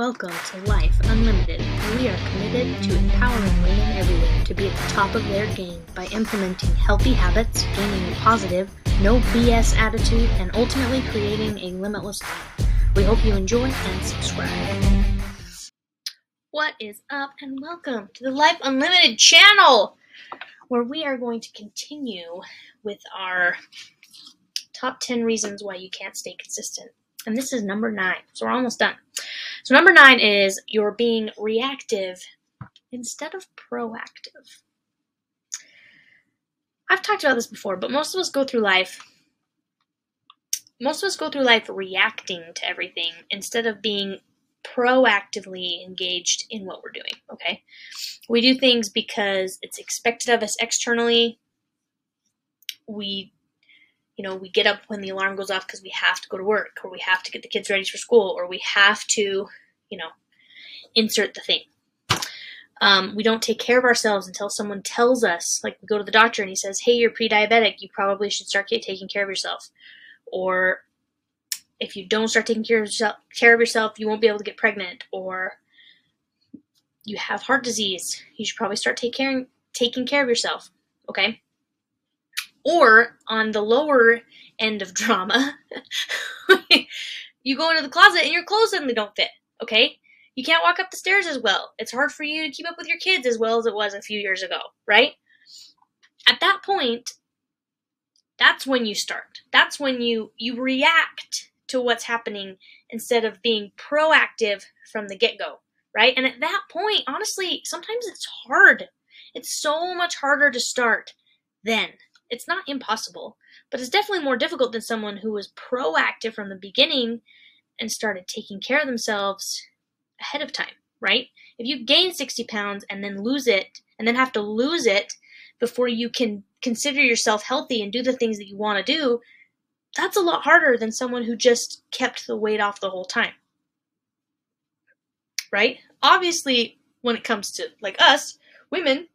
Welcome to Life Unlimited, we are committed to empowering women everywhere to be at the top of their game by implementing healthy habits, gaining a positive, no BS attitude, and ultimately creating a limitless life. We hope you enjoy and subscribe. What is up, and welcome to the Life Unlimited channel, where we are going to continue with our top 10 reasons why you can't stay consistent. And this is number nine, so we're almost done. So, number nine is you're being reactive instead of proactive. I've talked about this before, but most of us go through life. Most of us go through life reacting to everything instead of being proactively engaged in what we're doing. Okay. We do things because it's expected of us externally. We you know, we get up when the alarm goes off because we have to go to work, or we have to get the kids ready for school, or we have to, you know, insert the thing. Um, we don't take care of ourselves until someone tells us, like we go to the doctor and he says, "Hey, you're pre-diabetic. You probably should start taking care of yourself." Or if you don't start taking care of yourself, care of yourself, you won't be able to get pregnant. Or you have heart disease. You should probably start take care, taking care of yourself. Okay. Or on the lower end of drama, you go into the closet and your clothes suddenly don't fit, okay? You can't walk up the stairs as well. It's hard for you to keep up with your kids as well as it was a few years ago, right? At that point, that's when you start. That's when you you react to what's happening instead of being proactive from the get-go, right? And at that point, honestly, sometimes it's hard. It's so much harder to start then it's not impossible, but it's definitely more difficult than someone who was proactive from the beginning and started taking care of themselves ahead of time, right? If you gain 60 pounds and then lose it, and then have to lose it before you can consider yourself healthy and do the things that you want to do, that's a lot harder than someone who just kept the weight off the whole time. Right? Obviously, when it comes to like us, women,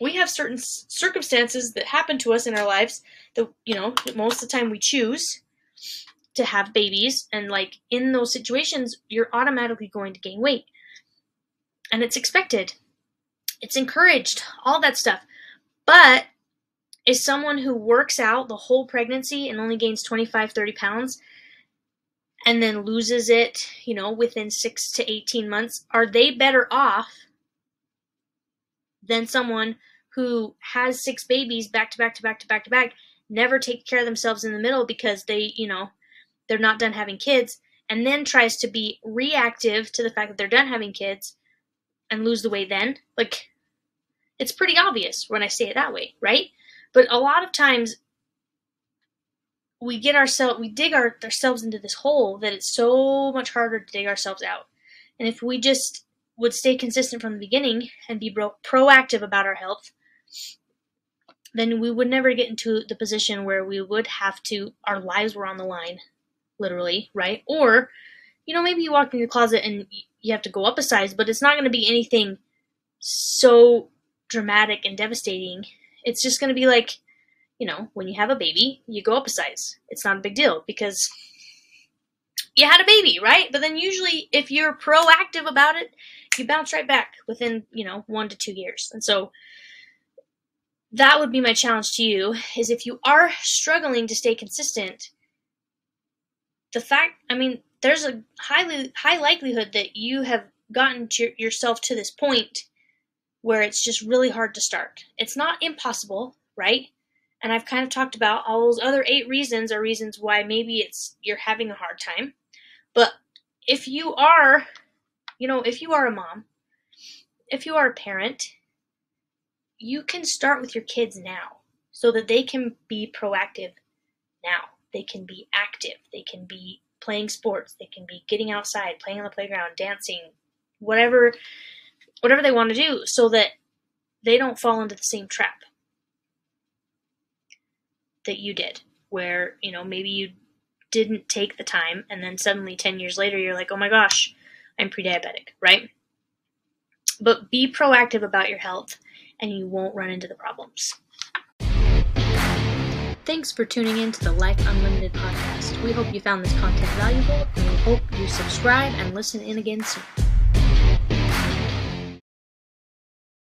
we have certain circumstances that happen to us in our lives that you know most of the time we choose to have babies and like in those situations you're automatically going to gain weight. And it's expected. It's encouraged. All that stuff. But is someone who works out the whole pregnancy and only gains 25 30 pounds and then loses it you know within 6 to 18 months are they better off than someone who has six babies back to back to back to back to back, never take care of themselves in the middle because they, you know, they're not done having kids, and then tries to be reactive to the fact that they're done having kids and lose the weight then. Like, it's pretty obvious when I say it that way, right? But a lot of times we get ourselves, we dig our, ourselves into this hole that it's so much harder to dig ourselves out. And if we just would stay consistent from the beginning and be pro- proactive about our health, then we would never get into the position where we would have to, our lives were on the line, literally, right? Or, you know, maybe you walk in your closet and you have to go up a size, but it's not going to be anything so dramatic and devastating. It's just going to be like, you know, when you have a baby, you go up a size. It's not a big deal because you had a baby, right? But then usually if you're proactive about it, you bounce right back within, you know, one to two years. And so that would be my challenge to you is if you are struggling to stay consistent, the fact, I mean, there's a highly high likelihood that you have gotten to yourself to this point where it's just really hard to start. It's not impossible, right? And I've kind of talked about all those other eight reasons are reasons why maybe it's you're having a hard time. But if you are, you know, if you are a mom, if you are a parent, you can start with your kids now so that they can be proactive now. They can be active. They can be playing sports. They can be getting outside, playing on the playground, dancing, whatever whatever they want to do so that they don't fall into the same trap that you did where, you know, maybe you didn't take the time and then suddenly 10 years later you're like, "Oh my gosh, I'm pre-diabetic," right? But be proactive about your health and you won't run into the problems. Thanks for tuning in to the Life Unlimited podcast. We hope you found this content valuable and we hope you subscribe and listen in again soon.